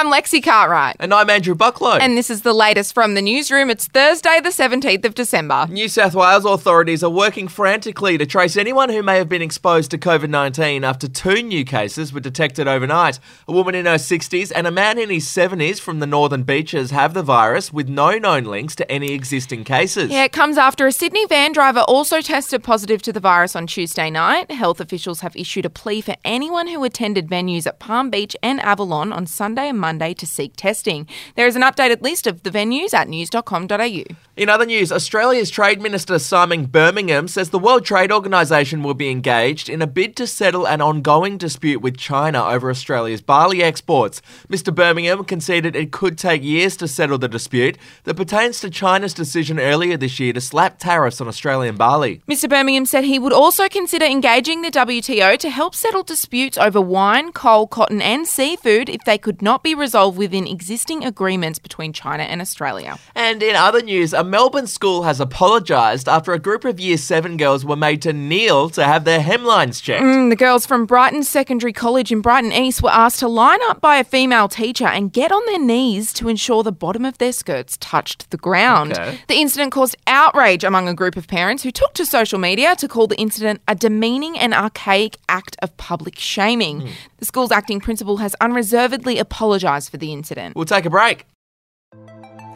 I'm Lexi Cartwright. And I'm Andrew Bucklow. And this is the latest from the newsroom. It's Thursday, the 17th of December. New South Wales authorities are working frantically to trace anyone who may have been exposed to COVID 19 after two new cases were detected overnight. A woman in her 60s and a man in his 70s from the Northern Beaches have the virus with no known links to any existing cases. Yeah, it comes after a Sydney van driver also tested positive to the virus on Tuesday night. Health officials have issued a plea for anyone who attended venues at Palm Beach and Avalon on Sunday and Monday to seek testing. There is an updated list of the venues at news.com.au. In other news, Australia's Trade Minister Simon Birmingham says the World Trade Organisation will be engaged in a bid to settle an ongoing dispute with China over Australia's barley exports. Mr. Birmingham conceded it could take years to settle the dispute that pertains to China's decision earlier this year to slap tariffs on Australian barley. Mr. Birmingham said he would also consider engaging the WTO to help settle disputes over wine, coal, cotton, and seafood if they could not be resolved within existing agreements between China and Australia. And in other news, a Melbourne school has apologised after a group of Year 7 girls were made to kneel to have their hemlines checked. Mm, the girls from Brighton Secondary College in Brighton East were asked to line up by a female teacher and get on their knees to ensure the bottom of their skirts touched the ground. Okay. The incident caused outrage among a group of parents who took to social media to call the incident a demeaning and archaic act of public shaming. The school's acting principal has unreservedly apologised for the incident. We'll take a break.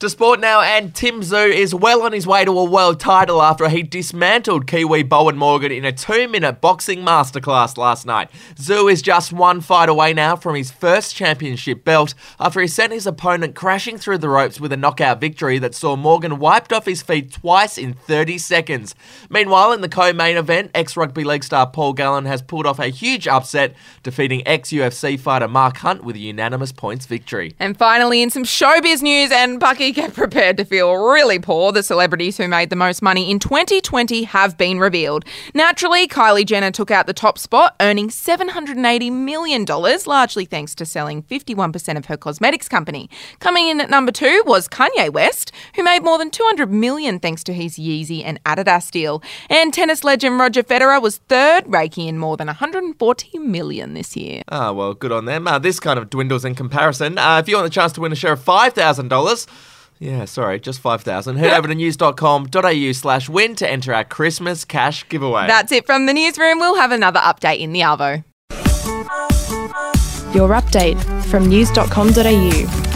To sport now, and Tim Tszyu is well on his way to a world title after he dismantled Kiwi Bowen Morgan in a two minute boxing masterclass last night. Tszyu is just one fight away now from his first championship belt after he sent his opponent crashing through the ropes with a knockout victory that saw Morgan wiped off his feet twice in 30 seconds. Meanwhile, in the co main event, ex rugby league star Paul Gallen has pulled off a huge upset, defeating ex UFC fighter Mark Hunt with a unanimous points victory. And finally, in some showbiz news, and Bucky, get prepared to feel really poor. The celebrities who made the most money in 2020 have been revealed. Naturally, Kylie Jenner took out the top spot, earning $780 million, largely thanks to selling 51% of her cosmetics company. Coming in at number two was Kanye West, who made more than $200 million thanks to his Yeezy and Adidas deal. And tennis legend Roger Federer was third, raking in more than $140 million this year. Ah, well, good on them. Uh, this kind of dwindles in comparison. Uh, if you want the chance to win a share of $5,000, yeah, sorry, just 5000 head over to news.com.au slash win to enter our Christmas cash giveaway. That's it from the newsroom. We'll have another update in the Arvo. Your update from news.com.au.